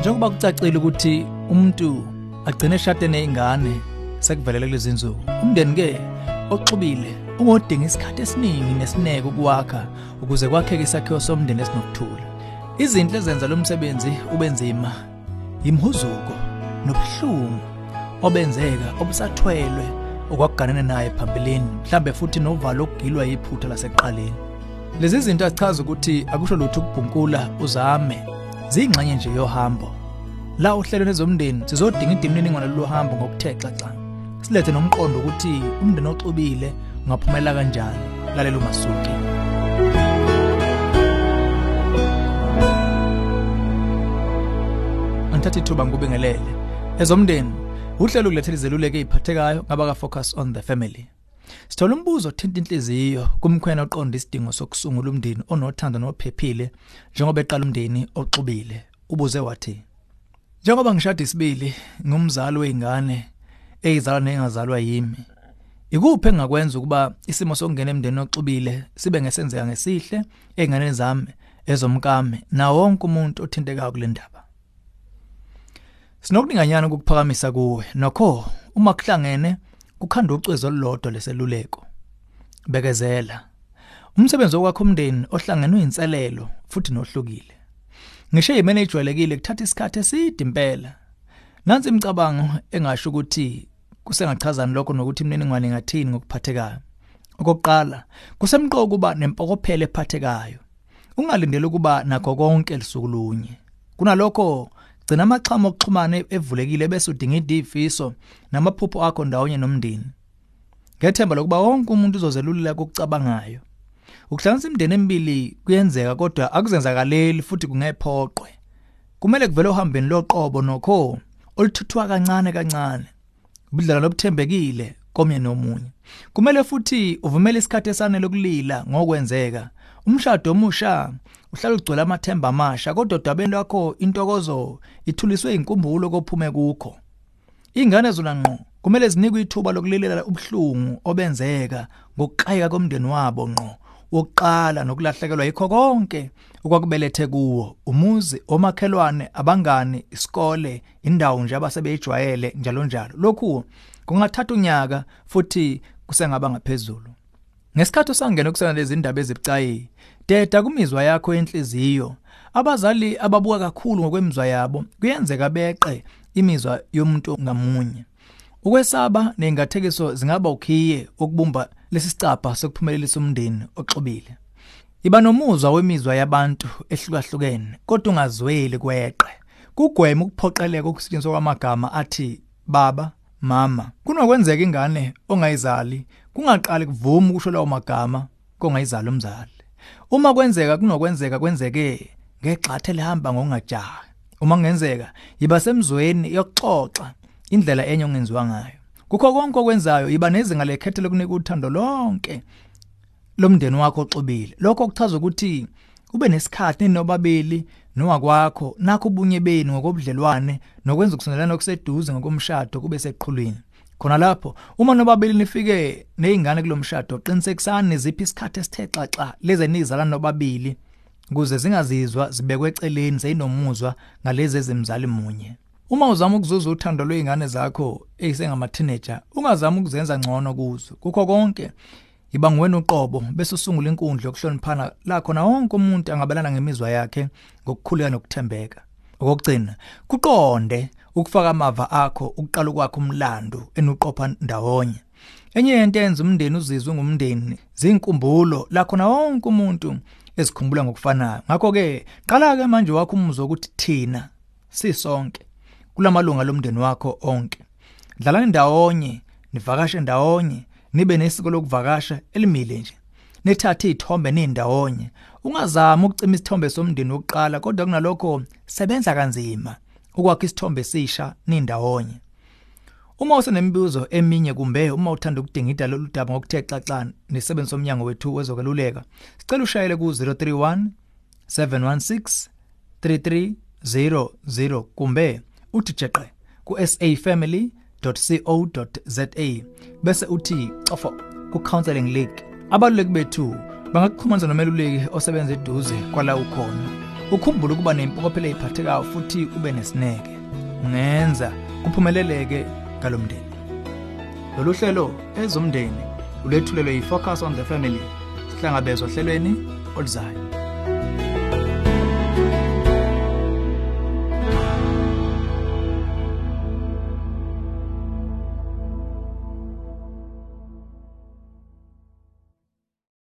njengoba kucacile ukuthi umuntu agcine eshade nezingane sekuvelele kulezi nsuku umndeni ke oxubile ungodinga isikhathi esiningi nesineke ukuwakha ukuze kwakheke isakhiwo somndeni esinokuthula. Izinto ezenza lo msebenzi ubenzima imhuzuko nobuhlungu obenzeka obusathwelwe okwakuganene naye phambilini mhlambe futhi novalo okugilwa yiphutha lasekuqaleni. Lezi zinto azichaza ukuthi akusho lutho ukubhunkula uzame ziyingxenye nje yohambo. La uhlelweni ezomndeni sizodinga idimininingwane lohambo ngokuthe xaxa. Silethe nomqondo ukuthi umndeni oxubile ungaphumela kanjani lalela umasuki ngithatha ithuba ngikubingelele. Ezomndeni uhlelo ukulethela izeluleko eziphathekayo ngaba ka focus on the family. Sithola umbuzo othinta inhliziyo kumkhwena oqonda isidingo sokusungula umndeni onothando nophephile njengoba eqala umndeni oxubile. Ubuze wathi Njengoba ngishada isibili ngumzali weingane ezizalwa nengazalwa yimi Ikuphi engakwenza ukuba isimo sokungena emndeni oxubile sibe ngesenzeka ngesihle einganeni zami ezomkame na wonke umuntu othintekayo kule ndaba? Sinokuninganyana ukuphakamisa kuwe. Nokho uma kuhlangene kukhanda ucwezo olulodwa leseluleko. Bekezela umsebenzi wokwakha umndeni ohlangene uyinselelo futhi nohlukile. Ngisho yimene ejwayelekile kuthatha isikhathi eside impela. Nansi imicabango engasho ukuthi kusengachazana lokho nokuthi imniningwane ngathini ngokuphathekayo. Okokuqala kusemqoko kuba nempokophelo ephathekayo. Ungalindele ukuba nakho konke lisukulunye kunalokho gcina amaxhama okuxhumana evulekile bese udinga idifiso namaphupho akho ndawonye nomndeni. Ngethemba lokuba wonke umuntu uzozelulula kokucabangayo ukuhlanganisa imindeni emibili kuyenzeka kodwa akuzenzakaleli futhi kungephoqwe. Kumele kuvele uhambeni loqobo nokho oluthuthwa kancane kancane ubudlala lobuthembekile komnye nomunye. Kumele futhi uvumele isikhathi esanele kulila ngokwenzeka. Umshado omusha uhlala ugcwele amathemba amasha kodwa dabeni lakho intokozo ithuliswe inkumbulo kophume kukho. Ingane zona ngqo kumele zinikwe ithuba lokulilela ubuhlungu obenzeka ngokukayika komndeni wabo ngqo wokuqala nokulahlekelwa yikho konke okwakubelethe kuwo umuzi omakhelwane abangani isikole indawo nje abasebeyijwayele njalo njalo lokhu kungathatha unyaka futhi kusengaba ngaphezulu. Ngesikhathi usangena kusena lezi indaba ezibucayi deda kumizwa yakho enhliziyo abazali ababuka kakhulu ngokwemizwa yabo kuyenzeka beqe imizwa yomuntu ngamunye. Ukwesaba nengathekiso zingaba ukhiye ukubumba lesicapha sokuphumelelisa umndeni oxubile. Iba nomuzwa wemizwa yabantu ehlukahlukene kodwa ungazweli kweqe. Kugwema ukuphoqeleka ukusetshenziswa kwamagama athi baba mama kunokwenzeka ingane ongayizali kungaqali kuvuma ukusho lawo magama kongayizali umzali. Uma kwenzeka kunokwenzeka kwenzeke ngexathe lihamba ngokungajahi. Uma kungenzeka yiba semzweni yokuxoxa indlela enye ongenziwa ngayo. Kukho konke okwenzayo iba nezinga lekhethe lokunika uthando lonke lomndeni wakho oxubile. Lokho kuchaza ukuthi ube nesikhathi ninobabili nowakwakho nakho ubunye beni ngokobudlelwane nokwenza ukusondelana okuseduze ngokomshado kube seqhulwini khona lapho uma nobabili nifike nezingane kulomshado qinisekisani ziphi isikhathi esithe xaxa leze nizalana nobabili ukuze zingazizwa zibekwe eceleni seyinomuzwa ngalezi ezimzali munye. Uma uzama ukuzuza uthando lweingane zakho ezisengama teenager ungazama ukuzenza ngcono kuzo. Kukho konke yiba nguwena uqobo bese usungula inkundla yokuhloniphana la khona wonke umuntu angabelana ngemizwa yakhe ngokukhuleka nokuthembeka. Okugcina kuqonde ukufaka amava akho ukuqala kwakho umlando enuqopha ndawonye. Enye yento yenza umndeni uzizwe ngumndeni zinkumbulo la khona wonke umuntu ezikhumbula ngokufanayo ngakho ke qala ke manje wakho umuzwa ukuthi thina sisonke kulamalunga lomndeni wakho onke. Dlalani ndawonye nivakashe ndawonye nibe nesiko lokuvakasha elimile nje nethathe izithombe nindawonye ungazama ukucima isithombe somndeni wokuqala kodwa kunalokho sebenza kanzima ukwakha isithombe esisha nindawonye uma usenemibuzo eminye kumbe uma uthanda ukudingida lolu daba ngokuthe xaxa nesebenzi somnyango wethu wezokweluleka sicela ushayele ku 031 716 3300 kumbe uthi jeqe ku safamily.co.za bese uthi cofo ku counseling league. Abaluleki bethu bangakuxhumanisa nomeluleki osebenza eduze kwala ukhona. Ukhumbule ukuba nempokophelo eziphathekayo futhi ube nesineke. Ungenza kuphumeleleke ngalomndeni. Lolu hlelo ezomndeni ulethulelwe yi-focus on the family. Sihlangabezwa ohlelweni oluzayo.